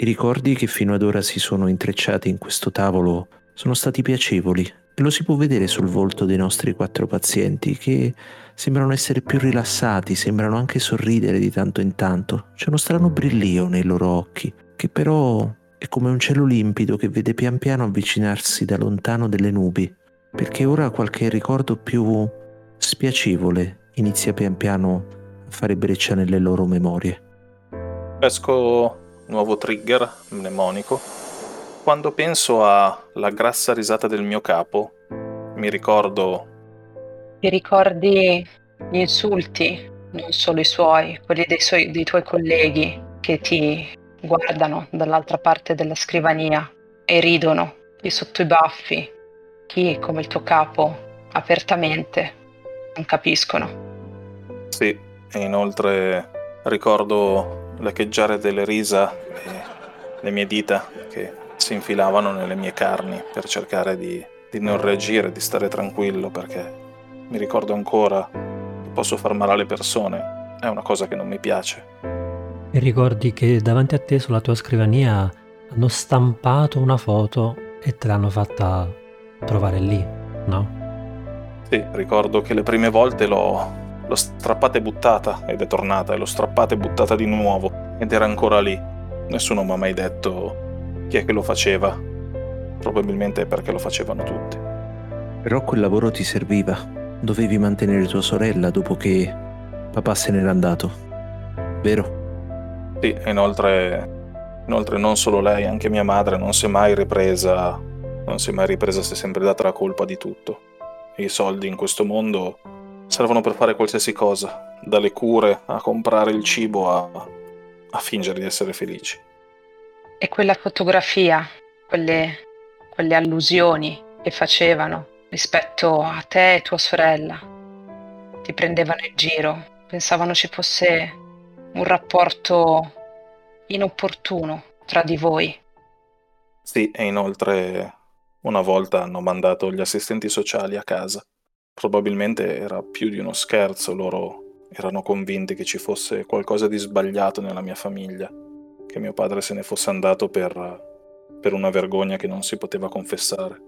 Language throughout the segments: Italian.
I ricordi che fino ad ora si sono intrecciati in questo tavolo sono stati piacevoli e lo si può vedere sul volto dei nostri quattro pazienti che sembrano essere più rilassati, sembrano anche sorridere di tanto in tanto. C'è uno strano brillio nei loro occhi, che però è come un cielo limpido che vede pian piano avvicinarsi da lontano delle nubi, perché ora qualche ricordo più spiacevole inizia pian piano a fare breccia nelle loro memorie. Pesco nuovo trigger mnemonico. Quando penso alla grassa risata del mio capo, mi ricordo... Ti ricordi gli insulti, non solo i suoi, quelli dei, suoi, dei tuoi colleghi che ti guardano dall'altra parte della scrivania e ridono di sotto i baffi, chi come il tuo capo apertamente non capiscono. Sì, e inoltre ricordo l'echeggiare delle risa e le mie dita che si infilavano nelle mie carni per cercare di, di non reagire, di stare tranquillo perché mi ricordo ancora che posso far male alle persone, è una cosa che non mi piace. E ricordi che davanti a te sulla tua scrivania hanno stampato una foto e te l'hanno fatta trovare lì, no? Sì, ricordo che le prime volte l'ho, l'ho strappata e buttata ed è tornata e l'ho strappata e buttata di nuovo ed era ancora lì. Nessuno mi ha mai detto chi è che lo faceva. Probabilmente perché lo facevano tutti. Però quel lavoro ti serviva. Dovevi mantenere tua sorella dopo che papà se n'era andato. Vero? Sì, e inoltre, inoltre non solo lei, anche mia madre non si è mai ripresa, non si è mai ripresa, si è sempre data la colpa di tutto. E I soldi in questo mondo servono per fare qualsiasi cosa, dalle cure a comprare il cibo a, a fingere di essere felici. E quella fotografia, quelle, quelle allusioni che facevano rispetto a te e tua sorella, ti prendevano in giro, pensavano ci fosse un rapporto inopportuno tra di voi. Sì, e inoltre una volta hanno mandato gli assistenti sociali a casa. Probabilmente era più di uno scherzo, loro erano convinti che ci fosse qualcosa di sbagliato nella mia famiglia, che mio padre se ne fosse andato per, per una vergogna che non si poteva confessare.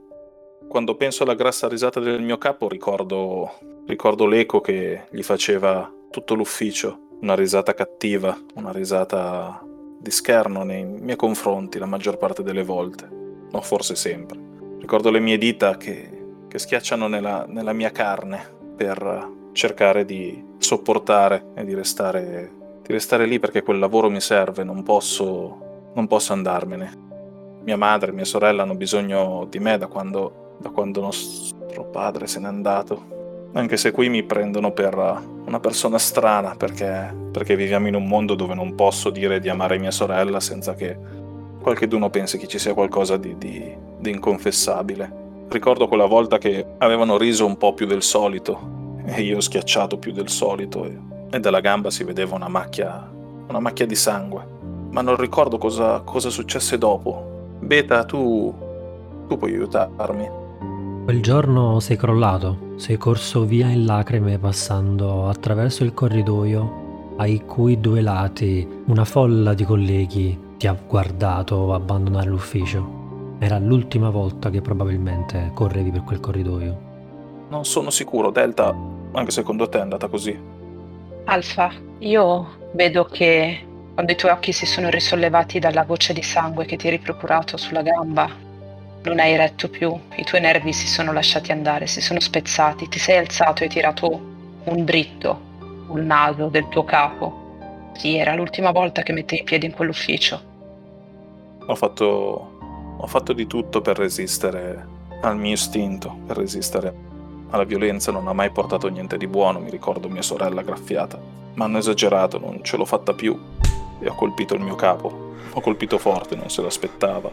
Quando penso alla grassa risata del mio capo ricordo, ricordo l'eco che gli faceva tutto l'ufficio, una risata cattiva, una risata di scherno nei miei confronti la maggior parte delle volte, o forse sempre. Ricordo le mie dita che che schiacciano nella, nella mia carne per cercare di sopportare e di restare, di restare lì perché quel lavoro mi serve, non posso, non posso andarmene. Mia madre e mia sorella hanno bisogno di me da quando, da quando nostro padre se n'è andato. Anche se qui mi prendono per una persona strana perché, perché viviamo in un mondo dove non posso dire di amare mia sorella senza che qualcheduno pensi che ci sia qualcosa di, di, di inconfessabile. Ricordo quella volta che avevano riso un po' più del solito e io ho schiacciato più del solito e, e dalla gamba si vedeva una macchia, una macchia di sangue. Ma non ricordo cosa, cosa successe dopo. Beta, tu, tu puoi aiutarmi. Quel giorno sei crollato, sei corso via in lacrime passando attraverso il corridoio ai cui due lati una folla di colleghi ti ha guardato abbandonare l'ufficio. Era l'ultima volta che probabilmente correvi per quel corridoio. Non sono sicuro, Delta, anche secondo te è andata così. Alfa, io vedo che quando i tuoi occhi si sono risollevati dalla goccia di sangue che ti eri procurato sulla gamba, non hai retto più, i tuoi nervi si sono lasciati andare, si sono spezzati, ti sei alzato e hai tirato un dritto sul naso del tuo capo. Sì, era l'ultima volta che mettevi i piedi in quell'ufficio. Ho fatto ho fatto di tutto per resistere al mio istinto, per resistere alla violenza, non ha mai portato niente di buono, mi ricordo mia sorella graffiata. Ma hanno esagerato, non ce l'ho fatta più e ho colpito il mio capo. Ho colpito forte, non se l'aspettava.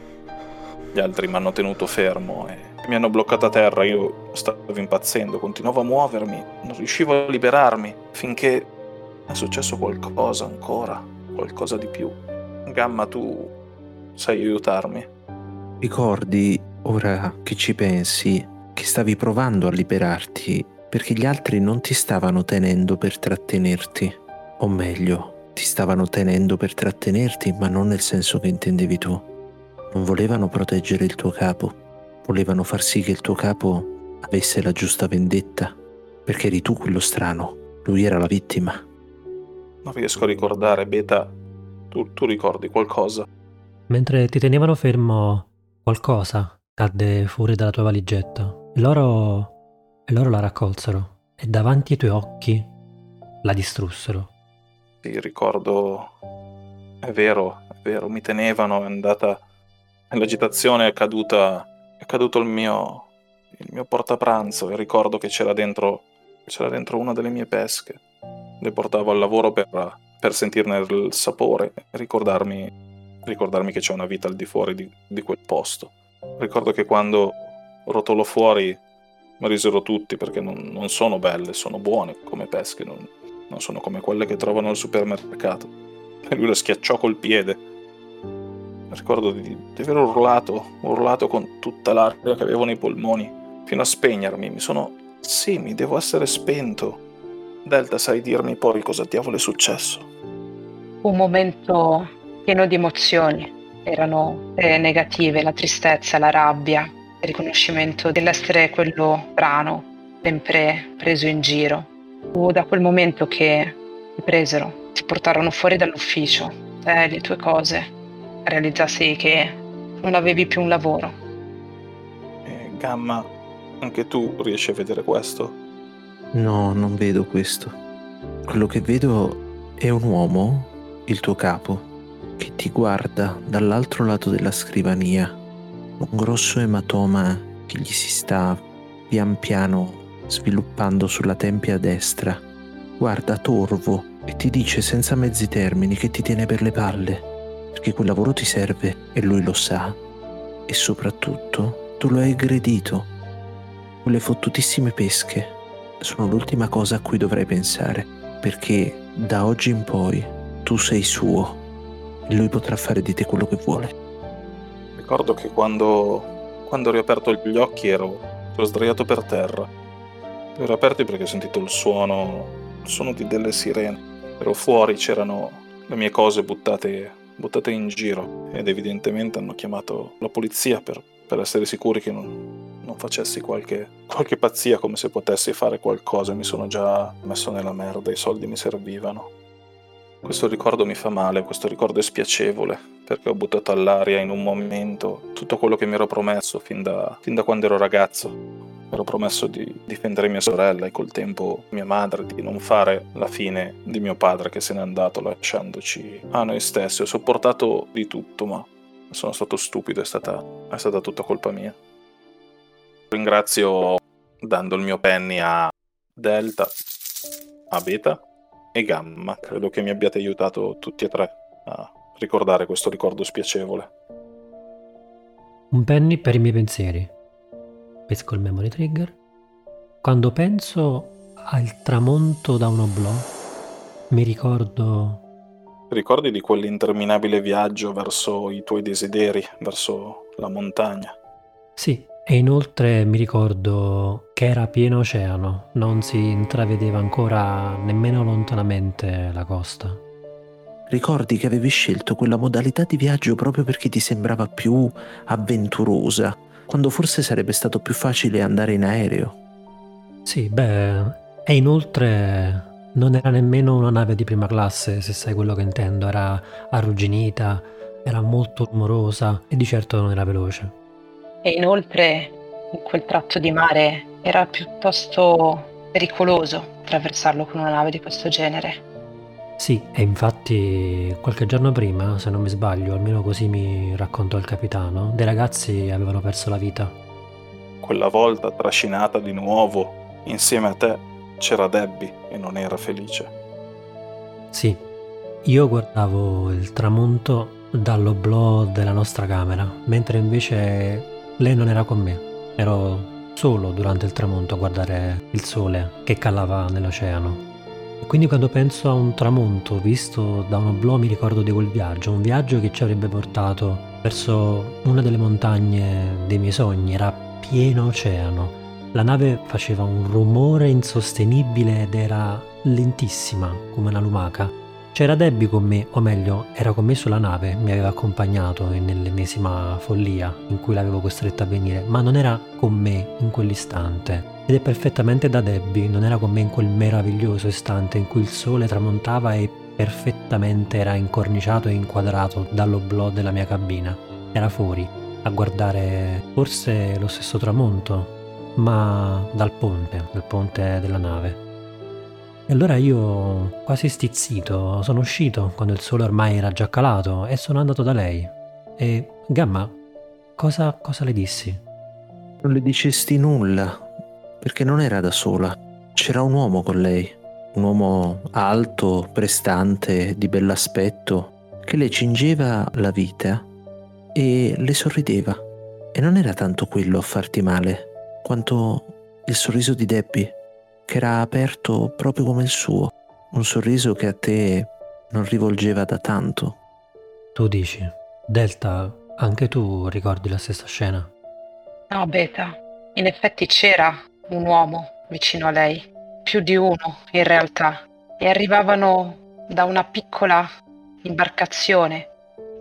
Gli altri mi hanno tenuto fermo e mi hanno bloccato a terra, io stavo impazzendo, continuavo a muovermi, non riuscivo a liberarmi finché è successo qualcosa ancora, qualcosa di più. Gamma, tu sai aiutarmi? Ricordi, ora che ci pensi, che stavi provando a liberarti perché gli altri non ti stavano tenendo per trattenerti, o meglio, ti stavano tenendo per trattenerti, ma non nel senso che intendevi tu. Non volevano proteggere il tuo capo, volevano far sì che il tuo capo avesse la giusta vendetta, perché eri tu quello strano, lui era la vittima. Non riesco a ricordare, Beta, tu, tu ricordi qualcosa? Mentre ti tenevano fermo, qualcosa cadde fuori dalla tua valigetta e loro, e loro la raccolsero e davanti ai tuoi occhi la distrussero. Sì, ricordo, è vero, è vero, mi tenevano, è andata, nell'agitazione è caduta, è caduto il mio, il mio portapranzo e ricordo che c'era dentro, c'era dentro una delle mie pesche. Le portavo al lavoro per, per sentirne il sapore ricordarmi ricordarmi che c'è una vita al di fuori di, di quel posto. Ricordo che quando rotolo fuori mi risero tutti perché non, non, sono belle, sono buone come pesche, non, non, sono come quelle che trovano al supermercato. E lui le schiacciò col piede. Ricordo di, di aver urlato, urlato con tutta l'aria che avevo nei polmoni, fino a spegnermi. Mi sono... Sì, mi devo essere spento. Delta, sai dirmi poi cosa diavolo è successo? Un momento pieno di emozioni. Erano le negative, la tristezza, la rabbia, il riconoscimento dell'essere quello strano, sempre preso in giro. Fu da quel momento che ti presero, ti portarono fuori dall'ufficio, te, le tue cose, realizzassi che non avevi più un lavoro. Eh, Gamma, anche tu riesci a vedere questo? No, non vedo questo. Quello che vedo è un uomo, il tuo capo, che ti guarda dall'altro lato della scrivania, un grosso ematoma che gli si sta pian piano sviluppando sulla tempia destra. Guarda torvo e ti dice senza mezzi termini che ti tiene per le palle, perché quel lavoro ti serve e lui lo sa. E soprattutto tu lo hai aggredito. Quelle fottutissime pesche sono l'ultima cosa a cui dovrai pensare, perché da oggi in poi tu sei suo lui potrà fare di te quello che vuole. Ricordo che quando, quando ho riaperto gli occhi ero, ero sdraiato per terra. Li ho riaperti perché ho sentito il suono, il suono di delle sirene. Ero fuori, c'erano le mie cose buttate, buttate in giro ed evidentemente hanno chiamato la polizia per, per essere sicuri che non, non facessi qualche, qualche pazzia come se potessi fare qualcosa. Mi sono già messo nella merda, i soldi mi servivano. Questo ricordo mi fa male, questo ricordo è spiacevole, perché ho buttato all'aria in un momento tutto quello che mi ero promesso fin da, fin da quando ero ragazzo. Mi ero promesso di difendere mia sorella e col tempo mia madre, di non fare la fine di mio padre che se n'è andato lasciandoci a noi stessi. Ho sopportato di tutto, ma sono stato stupido, è stata, è stata tutta colpa mia. Ringrazio dando il mio penny a Delta, a Beta e Gamma. Credo che mi abbiate aiutato tutti e tre a ricordare questo ricordo spiacevole. Un penny per i miei pensieri. Pesco il memory trigger. Quando penso al tramonto da un oblò, mi ricordo... Ricordi di quell'interminabile viaggio verso i tuoi desideri, verso la montagna? Sì, e inoltre mi ricordo che era pieno oceano, non si intravedeva ancora nemmeno lontanamente la costa. Ricordi che avevi scelto quella modalità di viaggio proprio perché ti sembrava più avventurosa, quando forse sarebbe stato più facile andare in aereo. Sì, beh, e inoltre non era nemmeno una nave di prima classe, se sai quello che intendo, era arrugginita, era molto rumorosa e di certo non era veloce e inoltre in quel tratto di mare era piuttosto pericoloso attraversarlo con una nave di questo genere. Sì, e infatti qualche giorno prima, se non mi sbaglio, almeno così mi raccontò il capitano, dei ragazzi avevano perso la vita. Quella volta trascinata di nuovo insieme a te c'era Debbie e non era felice. Sì, io guardavo il tramonto dall'oblò della nostra camera, mentre invece lei non era con me, ero solo durante il tramonto a guardare il sole che calava nell'oceano. E quindi quando penso a un tramonto visto da un oblò mi ricordo di quel viaggio, un viaggio che ci avrebbe portato verso una delle montagne dei miei sogni, era pieno oceano. La nave faceva un rumore insostenibile ed era lentissima come una lumaca C'era Debbie con me, o meglio, era con me sulla nave, mi aveva accompagnato nell'ennesima follia in cui l'avevo costretta a venire, ma non era con me in quell'istante. Ed è perfettamente da Debbie, non era con me in quel meraviglioso istante in cui il sole tramontava e perfettamente era incorniciato e inquadrato dall'oblò della mia cabina. Era fuori, a guardare forse lo stesso tramonto, ma dal ponte, dal ponte della nave. E allora io, quasi stizzito, sono uscito quando il sole ormai era già calato e sono andato da lei. E, Gamma, cosa, cosa le dissi? Non le dicesti nulla, perché non era da sola. C'era un uomo con lei, un uomo alto, prestante, di bell'aspetto, che le cingeva la vita e le sorrideva. E non era tanto quello a farti male, quanto il sorriso di Debbie che era aperto proprio come il suo, un sorriso che a te non rivolgeva da tanto. Tu dici, Delta, anche tu ricordi la stessa scena? No, Beta, in effetti c'era un uomo vicino a lei, più di uno in realtà, e arrivavano da una piccola imbarcazione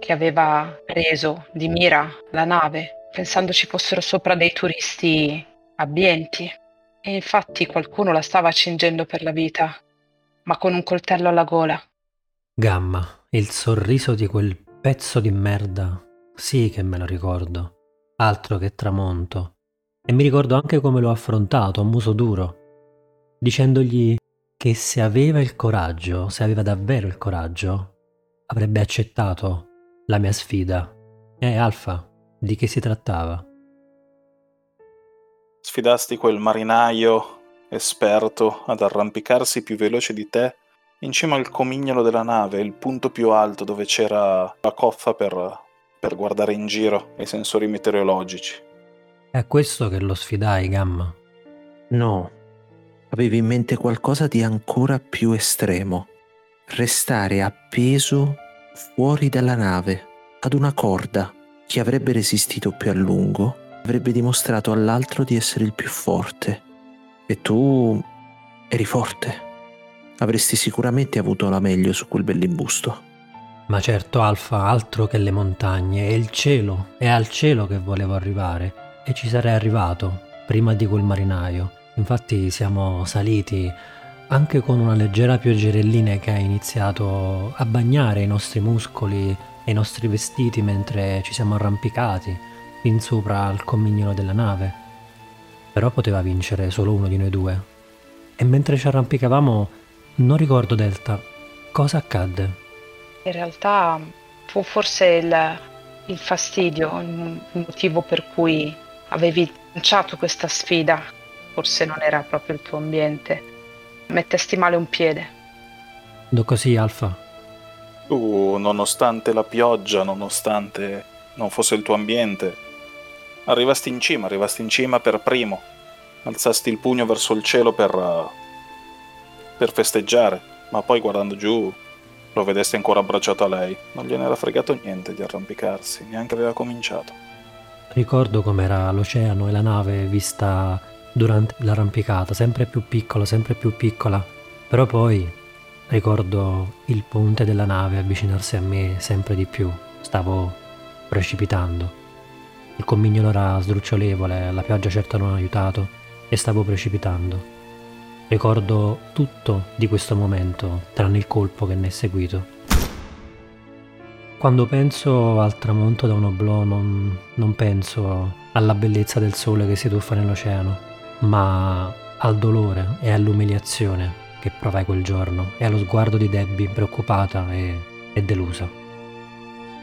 che aveva preso di mira la nave, pensando ci fossero sopra dei turisti abbienti. E infatti qualcuno la stava cingendo per la vita, ma con un coltello alla gola. Gamma, il sorriso di quel pezzo di merda, sì che me lo ricordo, altro che tramonto. E mi ricordo anche come l'ho affrontato a muso duro, dicendogli che se aveva il coraggio, se aveva davvero il coraggio, avrebbe accettato la mia sfida. E Alfa, di che si trattava? Sfidasti quel marinaio esperto ad arrampicarsi più veloce di te in cima al comignolo della nave, il punto più alto dove c'era la coffa per, per guardare in giro i sensori meteorologici. È questo che lo sfidai, Gamma? No, avevi in mente qualcosa di ancora più estremo. Restare appeso fuori dalla nave, ad una corda. Chi avrebbe resistito più a lungo avrebbe dimostrato all'altro di essere il più forte. E tu eri forte. Avresti sicuramente avuto la meglio su quel bell'imbusto. Ma certo, Alfa, altro che le montagne, è il cielo, è al cielo che volevo arrivare. E ci sarei arrivato, prima di quel marinaio. Infatti siamo saliti anche con una leggera pioggerellina che ha iniziato a bagnare i nostri muscoli e i nostri vestiti mentre ci siamo arrampicati fin sopra al comignolo della nave. Però poteva vincere solo uno di noi due. E mentre ci arrampicavamo, non ricordo Delta, cosa accadde? In realtà fu forse il, il fastidio, il motivo per cui avevi lanciato questa sfida. Forse non era proprio il tuo ambiente. Mettesti male un piede. Do così, Alfa. Tu, nonostante la pioggia, nonostante non fosse il tuo ambiente, Arrivasti in cima, arrivasti in cima per primo. Alzasti il pugno verso il cielo per, uh, per festeggiare, ma poi guardando giù lo vedesti ancora abbracciato a lei. Non gliene era fregato niente di arrampicarsi, neanche aveva cominciato. Ricordo com'era l'oceano e la nave vista durante l'arrampicata, sempre più piccola, sempre più piccola. Però poi ricordo il ponte della nave avvicinarsi a me sempre di più. Stavo precipitando. Il commignolo era sdrucciolevole, la pioggia certo non ha aiutato e stavo precipitando. Ricordo tutto di questo momento, tranne il colpo che ne è seguito. Quando penso al tramonto da un oblò non, non penso alla bellezza del sole che si tuffa nell'oceano, ma al dolore e all'umiliazione che provai quel giorno e allo sguardo di Debbie preoccupata e, e delusa.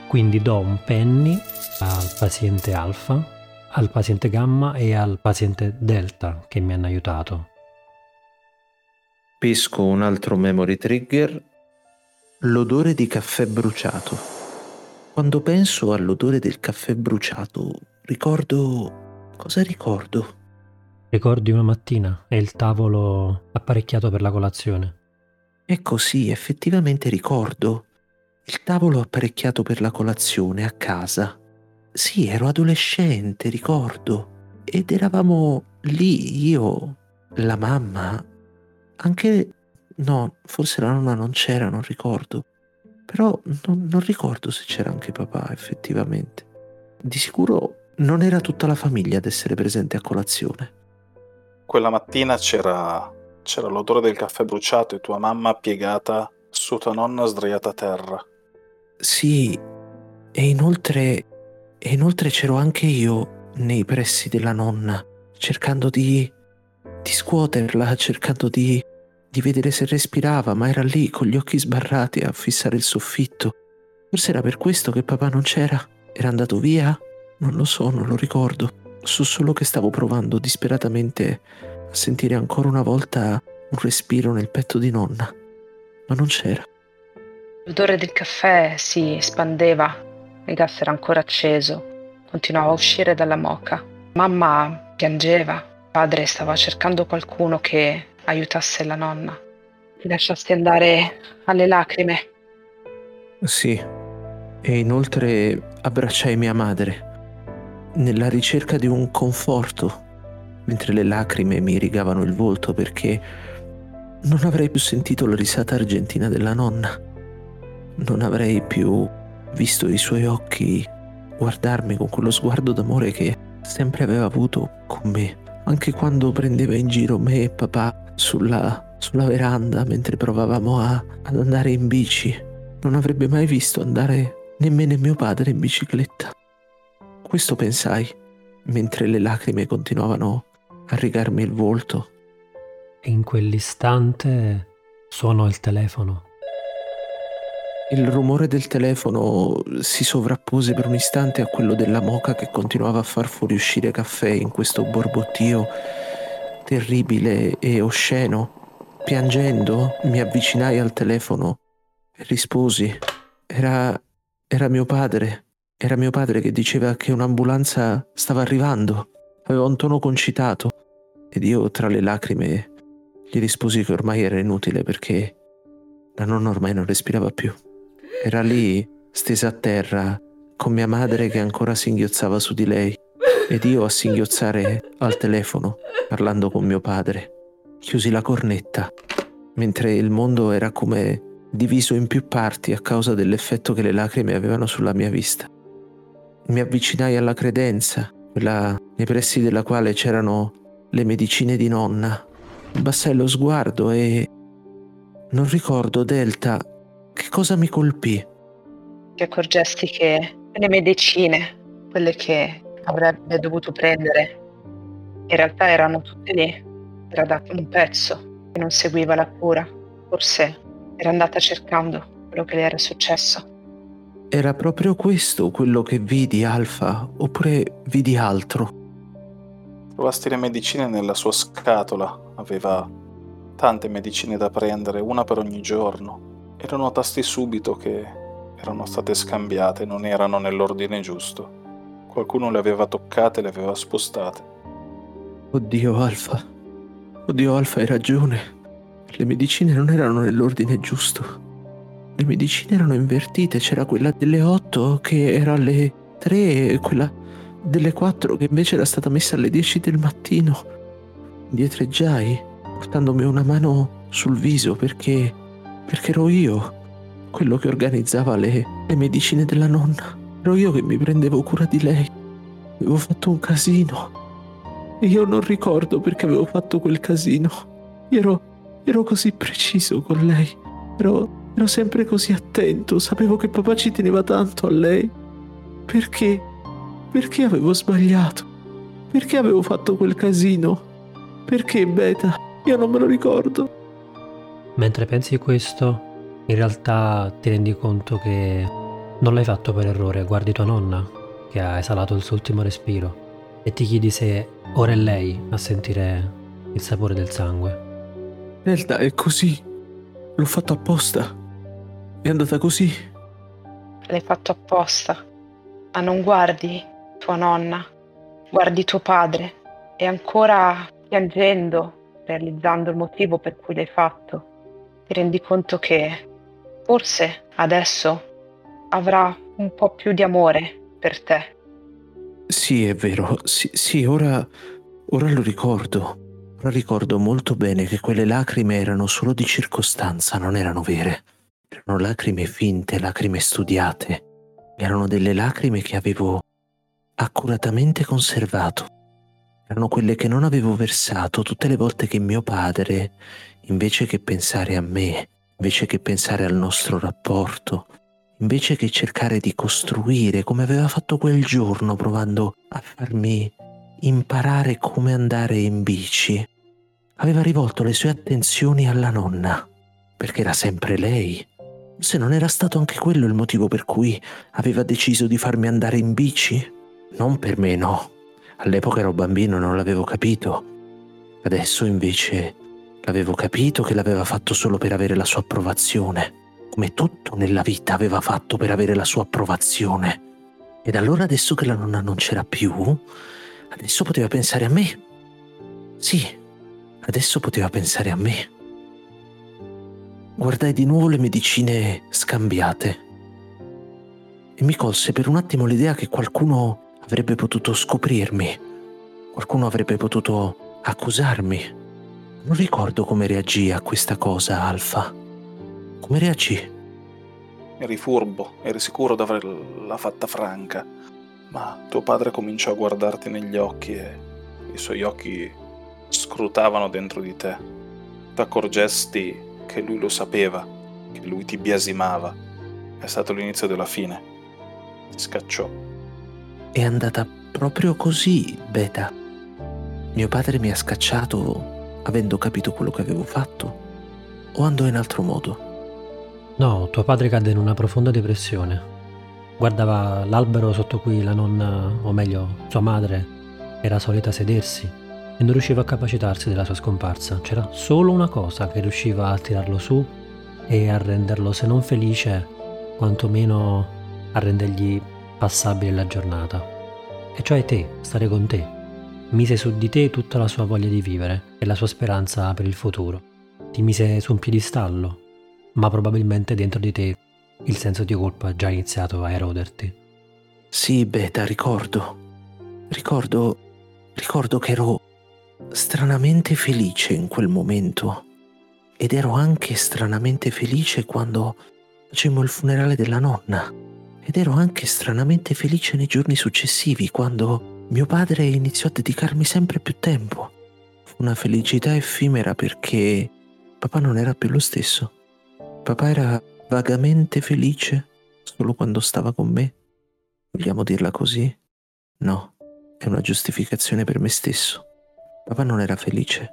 Quindi do un penny al paziente alfa, al paziente gamma e al paziente delta che mi hanno aiutato. Pesco un altro memory trigger, l'odore di caffè bruciato. Quando penso all'odore del caffè bruciato, ricordo... cosa ricordo? Ricordi una mattina e il tavolo apparecchiato per la colazione. Ecco sì, effettivamente ricordo il tavolo apparecchiato per la colazione a casa. Sì, ero adolescente, ricordo. Ed eravamo lì, io, la mamma, anche No, forse la nonna non c'era, non ricordo. Però non, non ricordo se c'era anche papà, effettivamente. Di sicuro non era tutta la famiglia ad essere presente a colazione. Quella mattina c'era, c'era l'odore del caffè bruciato e tua mamma piegata su tua nonna sdraiata a terra. Sì, e inoltre, e inoltre c'ero anche io nei pressi della nonna, cercando di, di scuoterla, cercando di, di vedere se respirava, ma era lì con gli occhi sbarrati a fissare il soffitto. Forse era per questo che papà non c'era. Era andato via? Non lo so, non lo ricordo. So solo che stavo provando disperatamente a sentire ancora una volta un respiro nel petto di nonna, ma non c'era. L'odore del caffè si espandeva, il gas era ancora acceso, continuava a uscire dalla moca. Mamma piangeva, padre stava cercando qualcuno che aiutasse la nonna. Ti lasciasti andare alle lacrime. Sì, e inoltre abbracciai mia madre, nella ricerca di un conforto, mentre le lacrime mi irrigavano il volto perché non avrei più sentito la risata argentina della nonna, non avrei più visto i suoi occhi guardarmi con quello sguardo d'amore che sempre aveva avuto con me, anche quando prendeva in giro me e papà sulla, sulla veranda mentre provavamo a, ad andare in bici. Non avrebbe mai visto andare nemmeno mio padre in bicicletta. Questo pensai, mentre le lacrime continuavano a rigarmi il volto. E in quell'istante suonò il telefono. Il rumore del telefono si sovrappose per un istante a quello della moca che continuava a far fuoriuscire caffè in questo borbottio terribile e osceno. Piangendo mi avvicinai al telefono e risposi. Era, era mio padre. Era mio padre che diceva che un'ambulanza stava arrivando. Aveva un tono concitato ed io tra le lacrime gli risposi che ormai era inutile perché la nonna ormai non respirava più. Era lì, stesa a terra, con mia madre che ancora singhiozzava su di lei ed io a singhiozzare al telefono, parlando con mio padre. Chiusi la cornetta, mentre il mondo era come diviso in più parti a causa dell'effetto che le lacrime avevano sulla mia vista. Mi avvicinai alla credenza, quella nei pressi della quale c'erano le medicine di nonna. Abbassai lo sguardo e non ricordo, Delta, che cosa mi colpì. Ti accorgesti che le medicine, quelle che avrebbe dovuto prendere. In realtà erano tutte lì, era dato un pezzo e non seguiva la cura. Forse era andata cercando quello che le era successo. Era proprio questo quello che vidi, Alfa, oppure vidi altro? Trovasti le medicine nella sua scatola, aveva tante medicine da prendere, una per ogni giorno, e lo notasti subito che erano state scambiate, non erano nell'ordine giusto. Qualcuno le aveva toccate le aveva spostate. Oddio, Alfa. Oddio, Alfa, hai ragione. Le medicine non erano nell'ordine giusto. Le medicine erano invertite. C'era quella delle 8 che era alle 3 e quella delle 4 che invece era stata messa alle 10 del mattino. Indietreggiai, portandomi una mano sul viso perché. Perché ero io quello che organizzava le, le medicine della nonna. Ero io che mi prendevo cura di lei. Avevo fatto un casino. E io non ricordo perché avevo fatto quel casino. Ero, ero così preciso con lei. Ero, ero sempre così attento. Sapevo che papà ci teneva tanto a lei. Perché? Perché avevo sbagliato? Perché avevo fatto quel casino? Perché, Beta? Io non me lo ricordo. Mentre pensi questo, in realtà ti rendi conto che non l'hai fatto per errore, guardi tua nonna che ha esalato il suo ultimo respiro e ti chiedi se ora è lei a sentire il sapore del sangue. In realtà è così. L'ho fatto apposta. È andata così. L'hai fatto apposta. Ma non guardi tua nonna, guardi tuo padre e ancora piangendo, realizzando il motivo per cui l'hai fatto, ti rendi conto che forse adesso avrà un po' più di amore per te. Sì, è vero. Sì, sì ora, ora lo ricordo. ricordo molto bene che quelle lacrime erano solo di circostanza, non erano vere. Erano lacrime finte, lacrime studiate. Erano delle lacrime che avevo accuratamente conservato. Erano quelle che non avevo versato tutte le volte che mio padre, invece che pensare a me, invece che pensare al nostro rapporto, invece che cercare di costruire come aveva fatto quel giorno provando a farmi imparare come andare in bici, aveva rivolto le sue attenzioni alla nonna, perché era sempre lei. Se non era stato anche quello il motivo per cui aveva deciso di farmi andare in bici? Non per me, no. All'epoca ero bambino e non l'avevo capito. Adesso invece l'avevo capito che l'aveva fatto solo per avere la sua approvazione, come tutto nella vita aveva fatto per avere la sua approvazione. Ed allora adesso che la nonna non c'era più, adesso poteva pensare a me. Sì, Adesso poteva pensare a me. Guardai di nuovo le medicine scambiate e mi colse per un attimo l'idea che qualcuno avrebbe potuto scoprirmi, qualcuno avrebbe potuto accusarmi. Non ricordo come reagì a questa cosa, Alfa. Come reagì? Eri furbo, eri sicuro di averla fatta franca, ma tuo padre cominciò a guardarti negli occhi e i suoi occhi scrutavano dentro di te. Ti accorgesti che lui lo sapeva, che lui ti biasimava. È stato l'inizio della fine. Ti scacciò. È andata proprio così, Beta. Mio padre mi ha scacciato avendo capito quello che avevo fatto? O andò in altro modo? No, tuo padre cadde in una profonda depressione. Guardava l'albero sotto cui la nonna, o meglio, sua madre, era solita sedersi e non riusciva a capacitarsi della sua scomparsa. C'era solo una cosa che riusciva a tirarlo su e a renderlo, se non felice, quantomeno a rendergli passabile la giornata. E cioè te, stare con te. Mise su di te tutta la sua voglia di vivere e la sua speranza per il futuro. Ti mise su un piedistallo, ma probabilmente dentro di te il senso di colpa ha già iniziato a eroderti. Sì, Beta, ricordo. Ricordo. Ricordo che ero stranamente felice in quel momento ed ero anche stranamente felice quando facemmo il funerale della nonna ed ero anche stranamente felice nei giorni successivi quando mio padre iniziò a dedicarmi sempre più tempo. Una felicità effimera perché papà non era più lo stesso. Papà era vagamente felice solo quando stava con me. Vogliamo dirla così? No, è una giustificazione per me stesso. Papà non era felice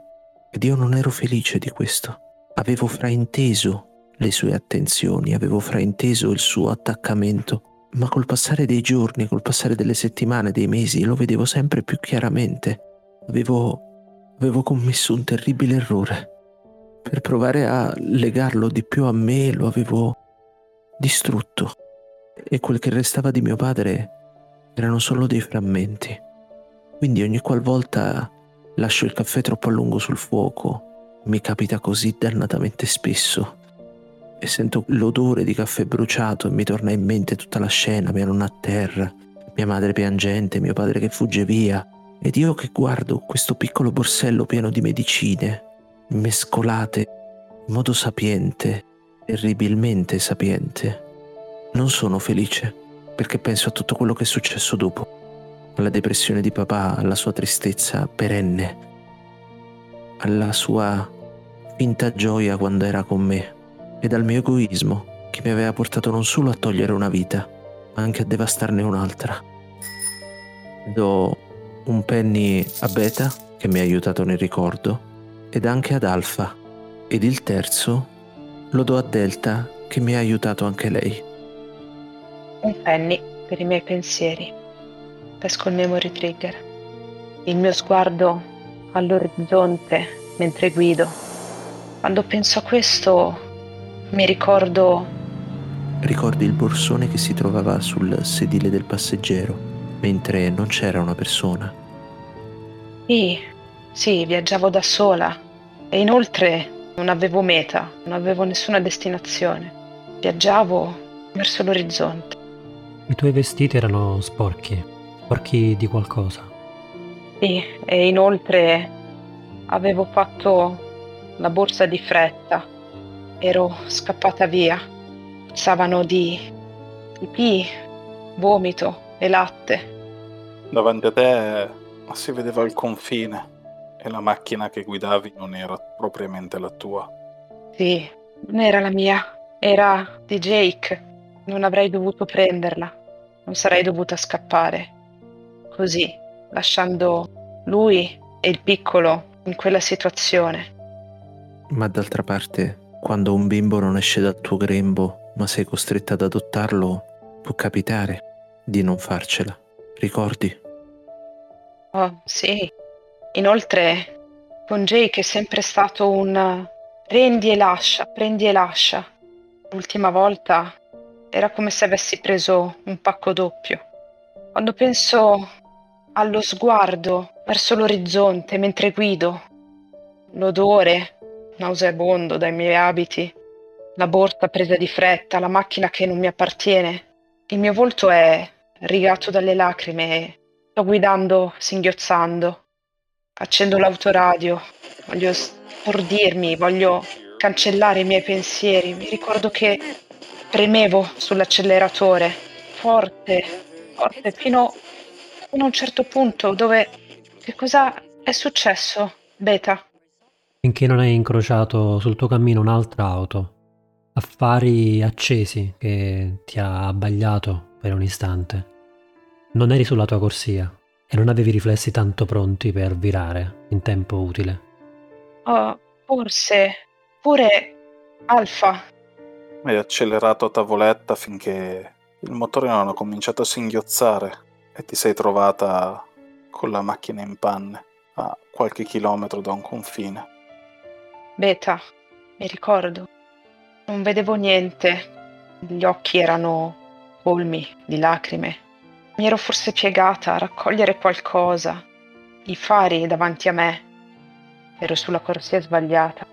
ed io non ero felice di questo. Avevo frainteso le sue attenzioni, avevo frainteso il suo attaccamento, ma col passare dei giorni, col passare delle settimane, dei mesi, lo vedevo sempre più chiaramente. Avevo, avevo commesso un terribile errore. Per provare a legarlo di più a me lo avevo distrutto e quel che restava di mio padre erano solo dei frammenti. Quindi ogni qualvolta Lascio il caffè troppo a lungo sul fuoco, mi capita così dannatamente spesso. E sento l'odore di caffè bruciato e mi torna in mente tutta la scena, mia nonna a terra, mia madre piangente, mio padre che fugge via, ed io che guardo questo piccolo borsello pieno di medicine, mescolate in modo sapiente, terribilmente sapiente. Non sono felice perché penso a tutto quello che è successo dopo alla depressione di papà, alla sua tristezza perenne, alla sua finta gioia quando era con me ed al mio egoismo che mi aveva portato non solo a togliere una vita, ma anche a devastarne un'altra. Do un penny a Beta che mi ha aiutato nel ricordo ed anche ad Alfa ed il terzo lo do a Delta che mi ha aiutato anche lei. Un penny per i miei pensieri pesco il memory trigger. Il mio sguardo all'orizzonte mentre guido. Quando penso a questo mi ricordo... Ricordi il borsone che si trovava sul sedile del passeggero, mentre non c'era una persona. Sì, sì, viaggiavo da sola e inoltre non avevo meta, non avevo nessuna destinazione. Viaggiavo verso l'orizzonte. I tuoi vestiti erano sporchi, sporchi di qualcosa. Sì, e inoltre avevo fatto la borsa di fretta. Ero scappata via. Puzzavano di pipì, vomito e latte. Davanti a te si vedeva il confine e la macchina che guidavi non era propriamente la tua. Sì, non era la mia, era di Jake. Non avrei dovuto prenderla, non sarei dovuta scappare. Così, lasciando lui e il piccolo in quella situazione. Ma d'altra parte, quando un bimbo non esce dal tuo grembo, ma sei costretta ad adottarlo, può capitare di non farcela. Ricordi? Oh, sì. Inoltre, con Jake è sempre stato un prendi e lascia, prendi e lascia. L'ultima volta era come se avessi preso un pacco doppio. Quando penso allo sguardo verso l'orizzonte mentre guido, l'odore nauseabondo dai miei abiti, la borsa presa di fretta, la macchina che non mi appartiene, il mio volto è rigato dalle lacrime e sto guidando singhiozzando. Accendo l'autoradio, voglio stordirmi, voglio cancellare i miei pensieri. Mi ricordo che premevo sull'acceleratore, forte, forte, fino, a un certo punto dove... Che cosa è successo, Beta? Finché non hai incrociato sul tuo cammino un'altra auto. Affari accesi che ti ha abbagliato per un istante. Non eri sulla tua corsia e non avevi riflessi tanto pronti per virare in tempo utile. Oh, forse pure Alfa. Hai accelerato a tavoletta finché il motore non ha cominciato a singhiozzare e ti sei trovata con la macchina in panne a qualche chilometro da un confine. Beta, mi ricordo. Non vedevo niente. Gli occhi erano colmi di lacrime. Mi ero forse piegata a raccogliere qualcosa. I fari davanti a me. Ero sulla corsia sbagliata.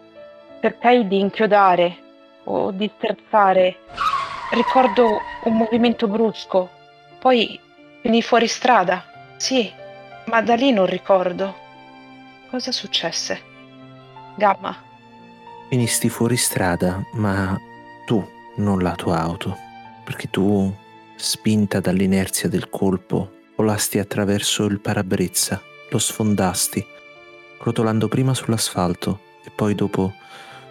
Cercai di inchiodare o di sterzare. Ricordo un movimento brusco. Poi finì fuori strada. Sì, ma da lì non ricordo. Cosa successe? Gamma. Finisti fuori strada, ma tu, non la tua auto, perché tu, spinta dall'inerzia del colpo, volasti attraverso il parabrezza, lo sfondasti, rotolando prima sull'asfalto e poi dopo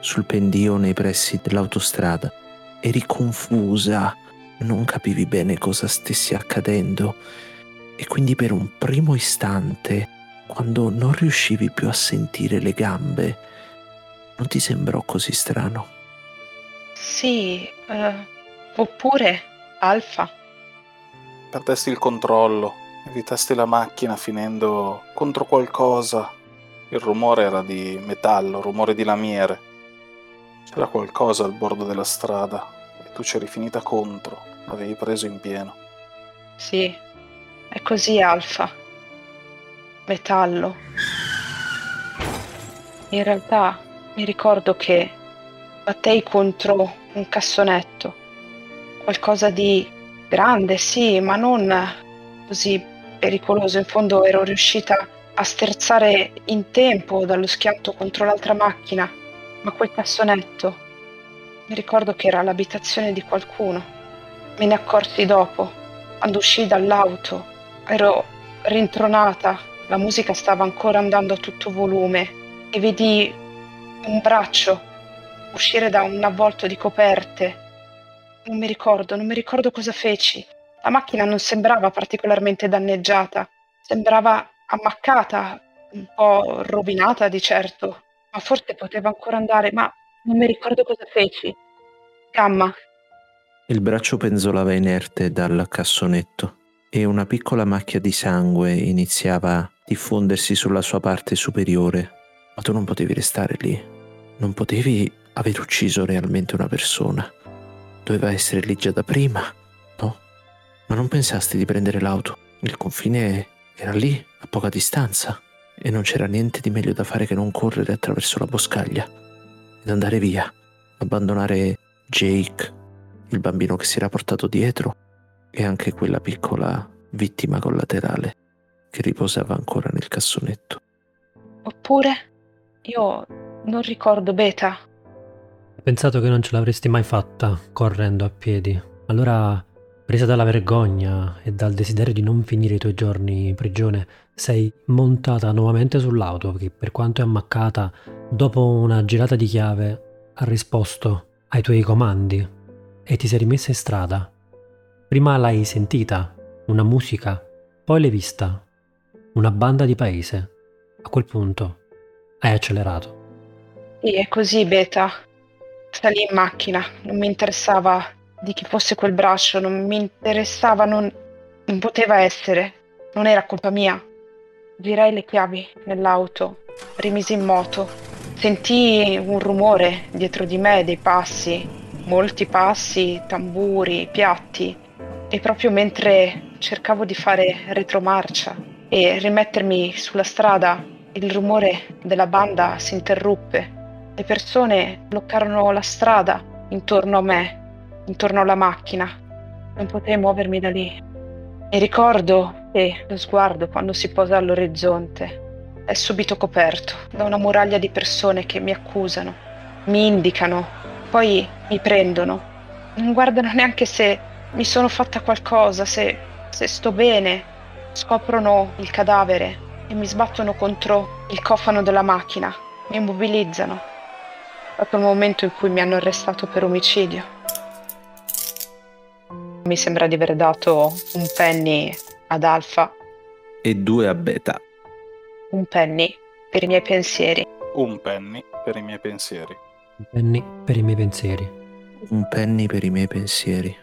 sul pendio nei pressi dell'autostrada. Eri confusa, non capivi bene cosa stessi accadendo e quindi per un primo istante, quando non riuscivi più a sentire le gambe, non ti sembrò così strano? Sì, uh, oppure Alfa. Perdesti il controllo, evitasti la macchina finendo contro qualcosa. Il rumore era di metallo, rumore di lamiere. C'era qualcosa al bordo della strada e tu c'eri finita contro, l'avevi preso in pieno. Sì, è così Alfa. Metallo. In realtà mi ricordo che battei contro un cassonetto, qualcosa di grande, sì, ma non così pericoloso. In fondo ero riuscita a sterzare in tempo dallo schianto contro l'altra macchina, ma quel cassonetto mi ricordo che era l'abitazione di qualcuno. Me ne accorsi dopo, quando uscii dall'auto. Ero rintronata, la musica stava ancora andando a tutto volume e vedi un braccio uscire da un avvolto di coperte. Non mi ricordo, non mi ricordo cosa feci. La macchina non sembrava particolarmente danneggiata, sembrava ammaccata, un po' rovinata di certo, ma forse poteva ancora andare, ma non mi ricordo cosa feci. Gamma. Il braccio penzolava inerte dal cassonetto e una piccola macchia di sangue iniziava a diffondersi sulla sua parte superiore, ma tu non potevi restare lì. Non potevi aver ucciso realmente una persona. Doveva essere lì già da prima, no? Ma non pensasti di prendere l'auto. Il confine era lì, a poca distanza, e non c'era niente di meglio da fare che non correre attraverso la boscaglia ed andare via, abbandonare Jake, il bambino che si era portato dietro, e anche quella piccola vittima collaterale che riposava ancora nel cassonetto. Oppure Io non ricordo Beta. Pensato che non ce l'avresti mai fatta correndo a piedi. Allora, presa dalla vergogna e dal desiderio di non finire i tuoi giorni in prigione, sei montata nuovamente sull'auto che, per quanto è ammaccata, dopo una girata di chiave, ha risposto ai tuoi comandi e ti sei rimessa in strada. Prima l'hai sentita, una musica, poi l'hai vista, una banda di paese. A quel punto hai accelerato. Sì, è così, Beta. Salì in macchina, non mi interessava di chi fosse quel braccio, non mi interessava, non, non poteva essere, non era colpa mia. Girai le chiavi nell'auto, rimisi in moto. Sentii un rumore dietro di me, dei passi, molti passi, tamburi, piatti. E proprio mentre cercavo di fare retromarcia e rimettermi sulla strada, il rumore della banda si interruppe. Le persone bloccarono la strada intorno a me, intorno alla macchina. Non potevo muovermi da lì. E ricordo che lo sguardo quando si posa all'orizzonte è subito coperto da una muraglia di persone che mi accusano, mi indicano, poi mi prendono. Non guardano neanche se mi sono fatta qualcosa, se, se sto bene. Scoprono il cadavere e mi sbattono contro il cofano della macchina. Mi immobilizzano. È stato il momento in cui mi hanno arrestato per omicidio. Mi sembra di aver dato un penny ad Alfa, E due a beta. un penny per i miei pensieri. Un penny per i miei pensieri. Penny per i miei pensieri. Un penny per i miei pensieri.